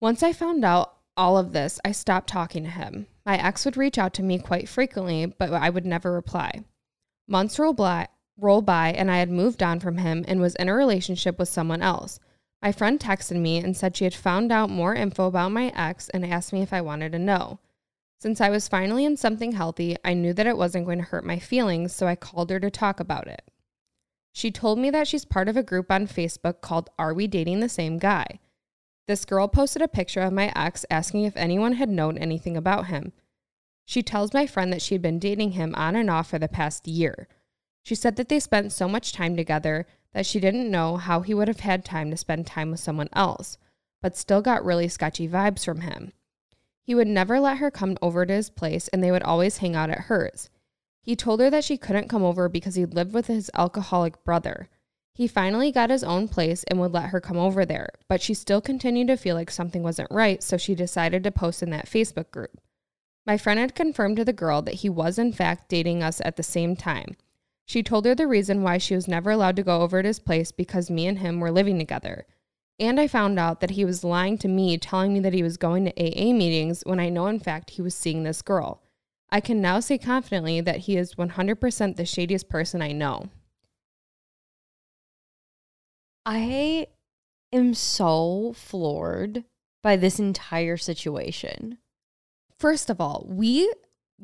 Once I found out all of this, I stopped talking to him. My ex would reach out to me quite frequently, but I would never reply. Months roll roll by, and I had moved on from him and was in a relationship with someone else. My friend texted me and said she had found out more info about my ex and asked me if I wanted to know. Since I was finally in something healthy, I knew that it wasn't going to hurt my feelings, so I called her to talk about it. She told me that she's part of a group on Facebook called Are We Dating the Same Guy? This girl posted a picture of my ex asking if anyone had known anything about him. She tells my friend that she had been dating him on and off for the past year. She said that they spent so much time together that she didn't know how he would have had time to spend time with someone else, but still got really sketchy vibes from him. He would never let her come over to his place and they would always hang out at hers. He told her that she couldn't come over because he lived with his alcoholic brother. He finally got his own place and would let her come over there, but she still continued to feel like something wasn't right, so she decided to post in that Facebook group. My friend had confirmed to the girl that he was, in fact, dating us at the same time. She told her the reason why she was never allowed to go over to his place because me and him were living together. And I found out that he was lying to me, telling me that he was going to AA meetings when I know, in fact, he was seeing this girl. I can now say confidently that he is 100% the shadiest person I know. I am so floored by this entire situation. First of all, we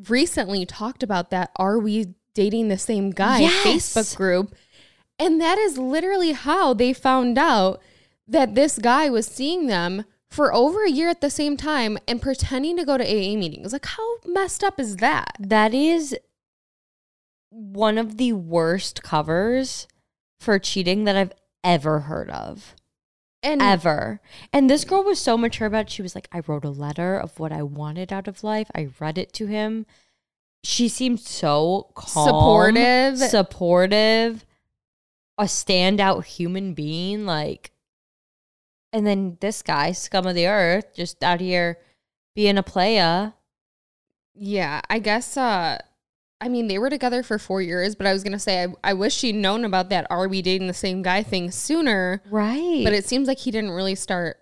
recently talked about that Are We Dating the Same Guy Yes. Facebook group. And that is literally how they found out that this guy was seeing them for over a year at the same time and pretending to go to AA meetings. Like, how messed up is that? That is one of the worst covers for cheating that I've ever heard of. And Ever. And this girl was so mature about it. She was like, I wrote a letter of what I wanted out of life. I read it to him. She seemed so calm, Supportive. supportive, a standout human being. Like, and then this guy, scum of the earth, just out here being a playa. Yeah, I guess. Uh, I mean, they were together for four years, but I was gonna say I, I wish she'd known about that "Are we dating the same guy?" thing sooner. Right. But it seems like he didn't really start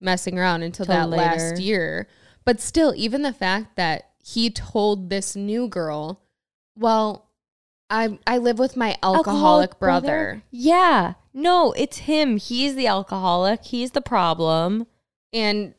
messing around until that last year. But still, even the fact that he told this new girl, "Well, I I live with my alcoholic, brother. Yeah. No, it's him. He's the alcoholic. He's the problem. and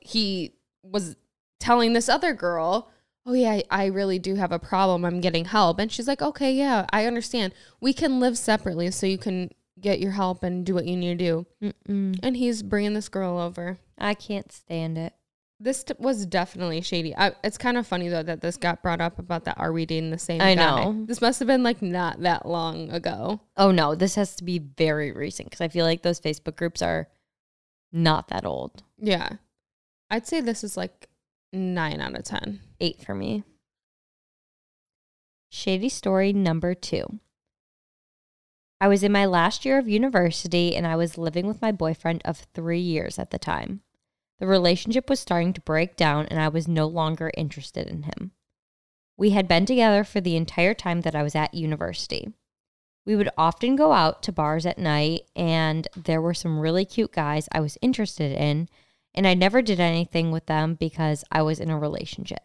he was telling this other girl, "Oh yeah, I, I really do have a problem. I'm getting help." And she's like, "Okay, yeah, I understand. We can live separately, so you can get your help and do what you need to do." Mm-mm. And he's bringing this girl over. I can't stand it. This t- was definitely shady. I, it's kind of funny though that this got brought up about that. Are we dating the same? I guy? know. This must have been like not that long ago. Oh no, this has to be very recent because I feel like those Facebook groups are not that old. Yeah, I'd say this is like nine out of ten. Eight for me. Shady story number two. I was in my last year of university and I was living with my boyfriend of three years at the time. The relationship was starting to break down and I was no longer interested in him. We had been together for the entire time that I was at university. We would often go out to bars at night, and there were some really cute guys I was interested in, and I never did anything with them because I was in a relationship.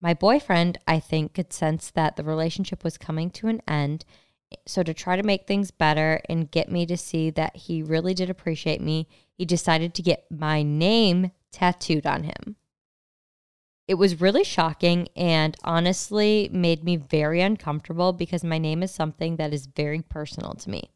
My boyfriend, I think, could sense that the relationship was coming to an end. So, to try to make things better and get me to see that he really did appreciate me, he decided to get my name tattooed on him. It was really shocking and honestly made me very uncomfortable because my name is something that is very personal to me.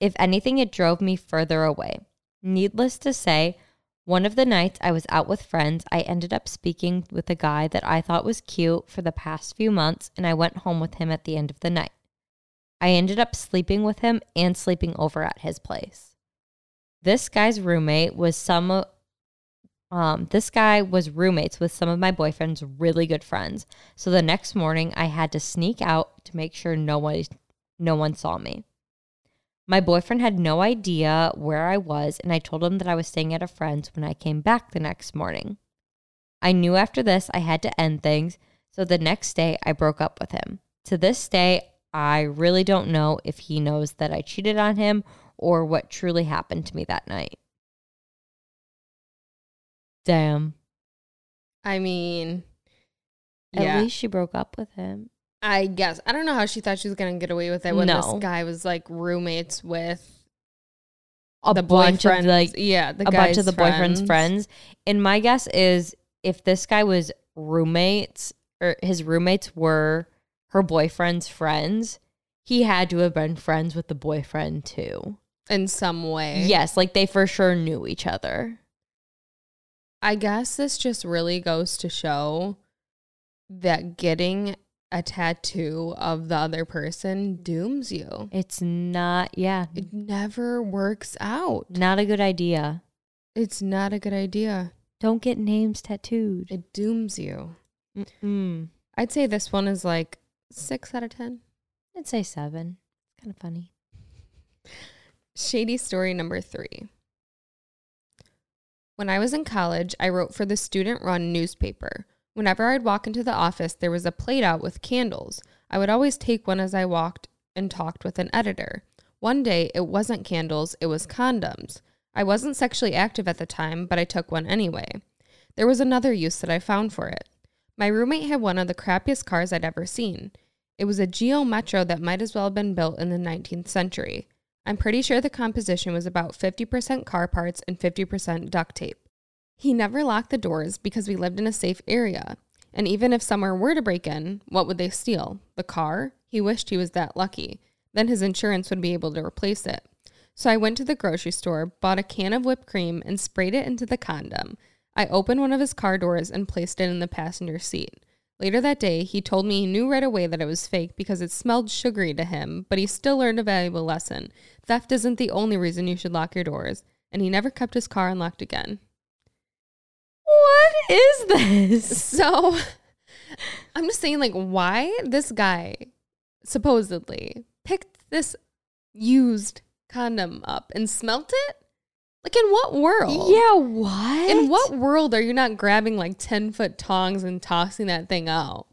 If anything, it drove me further away. Needless to say, one of the nights I was out with friends, I ended up speaking with a guy that I thought was cute for the past few months, and I went home with him at the end of the night. I ended up sleeping with him and sleeping over at his place. This guy's roommate was some um, this guy was roommates with some of my boyfriend's really good friends. So the next morning I had to sneak out to make sure no one no one saw me. My boyfriend had no idea where I was, and I told him that I was staying at a friend's when I came back the next morning. I knew after this I had to end things, so the next day I broke up with him. To this day, I really don't know if he knows that I cheated on him or what truly happened to me that night. Damn. I mean, At yeah, least she broke up with him. I guess I don't know how she thought she was gonna get away with it when this guy was like roommates with A the bunch of like yeah, the a bunch of guy's the boyfriend's friends. And my guess is if this guy was roommates or his roommates were her boyfriend's friends, he had to have been friends with the boyfriend too. In some way. Yes, like they for sure knew each other. I guess this just really goes to show that getting a tattoo of the other person dooms you. It's not, yeah, It never works out. not a good idea. It's not a good idea. Don't get names tattooed. It dooms you. Mm-mm. I'd say this one is like six out of 10. I'd say seven. Kind of funny. Shady story number three. When I was in college, I wrote for the student run newspaper. Whenever I'd walk into the office, there was a plate out with candles. I would always take one as I walked and talked with an editor. One day, it wasn't candles, it was condoms. I wasn't sexually active at the time, but I took one anyway. There was another use that I found for it. My roommate had one of the crappiest cars I'd ever seen. It was a Geo Metro that might as well have been built in the 19th century. I'm pretty sure the composition was about 50% car parts and 50% duct tape. He never locked the doors because we lived in a safe area. And even if someone were to break in, what would they steal? The car? He wished he was that lucky. Then his insurance would be able to replace it. So I went to the grocery store, bought a can of whipped cream, and sprayed it into the condom. I opened one of his car doors and placed it in the passenger seat. Later that day, he told me he knew right away that it was fake because it smelled sugary to him, but he still learned a valuable lesson. Theft isn't the only reason you should lock your doors, and he never kept his car unlocked again. What is this? So I'm just saying, like, why this guy supposedly picked this used condom up and smelt it? Like, in what world? Yeah, what? In what world are you not grabbing like 10 foot tongs and tossing that thing out?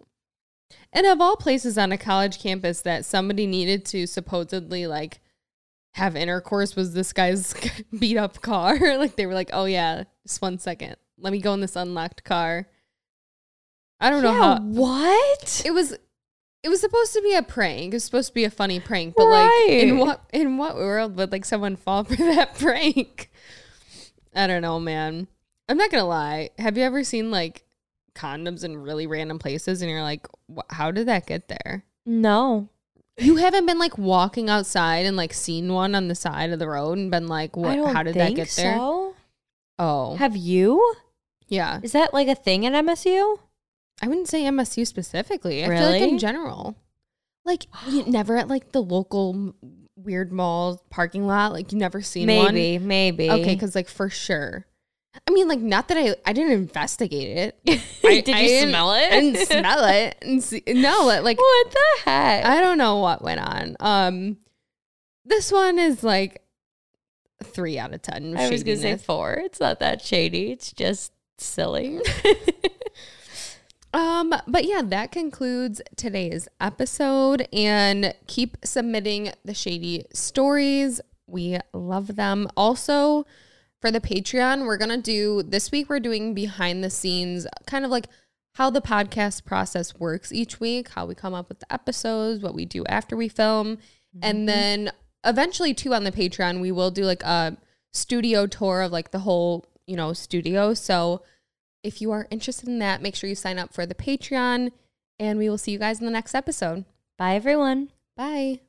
And of all places on a college campus that somebody needed to supposedly like have intercourse was this guy's beat up car. like they were like, oh yeah, just one second. Let me go in this unlocked car. I don't know how what? it was it was supposed to be a prank. It was supposed to be a funny prank, but like in what in what world would like someone fall for that prank? I don't know, man. I'm not gonna lie. Have you ever seen like condoms in really random places, and you're like, how did that get there? No. You haven't been like walking outside and like seen one on the side of the road and been like, what? How did that get there? so. Oh, Have you? yeah. Is that like a thing at MSU? I wouldn't say MSU specifically. I feel like Really? in general. Like you never at like the local m- weird mall parking lot. Like you never seen one. Maybe, maybe. Okay, because like for sure. I mean, like not that I I didn't investigate it. I- Did I you didn't- smell I it? didn't smell it. And see, no, like what the heck? I don't know what went on. Um, this one is like three out of ten. I was gonna say shadiness. four. It's not that shady. It's just silly. Um, but yeah, that concludes today's episode. And keep submitting the shady stories. We love them. Also, for the Patreon, we're gonna do this week. We're doing behind the scenes, kind of like how the podcast process works each week, how we come up with the episodes, what we do after we film, and then eventually too on the Patreon, we will do like a studio tour of like the whole you know studio. So if you are interested in that, make sure you sign up for the Patreon, and we will see you guys in the next episode. Bye, everyone. Bye.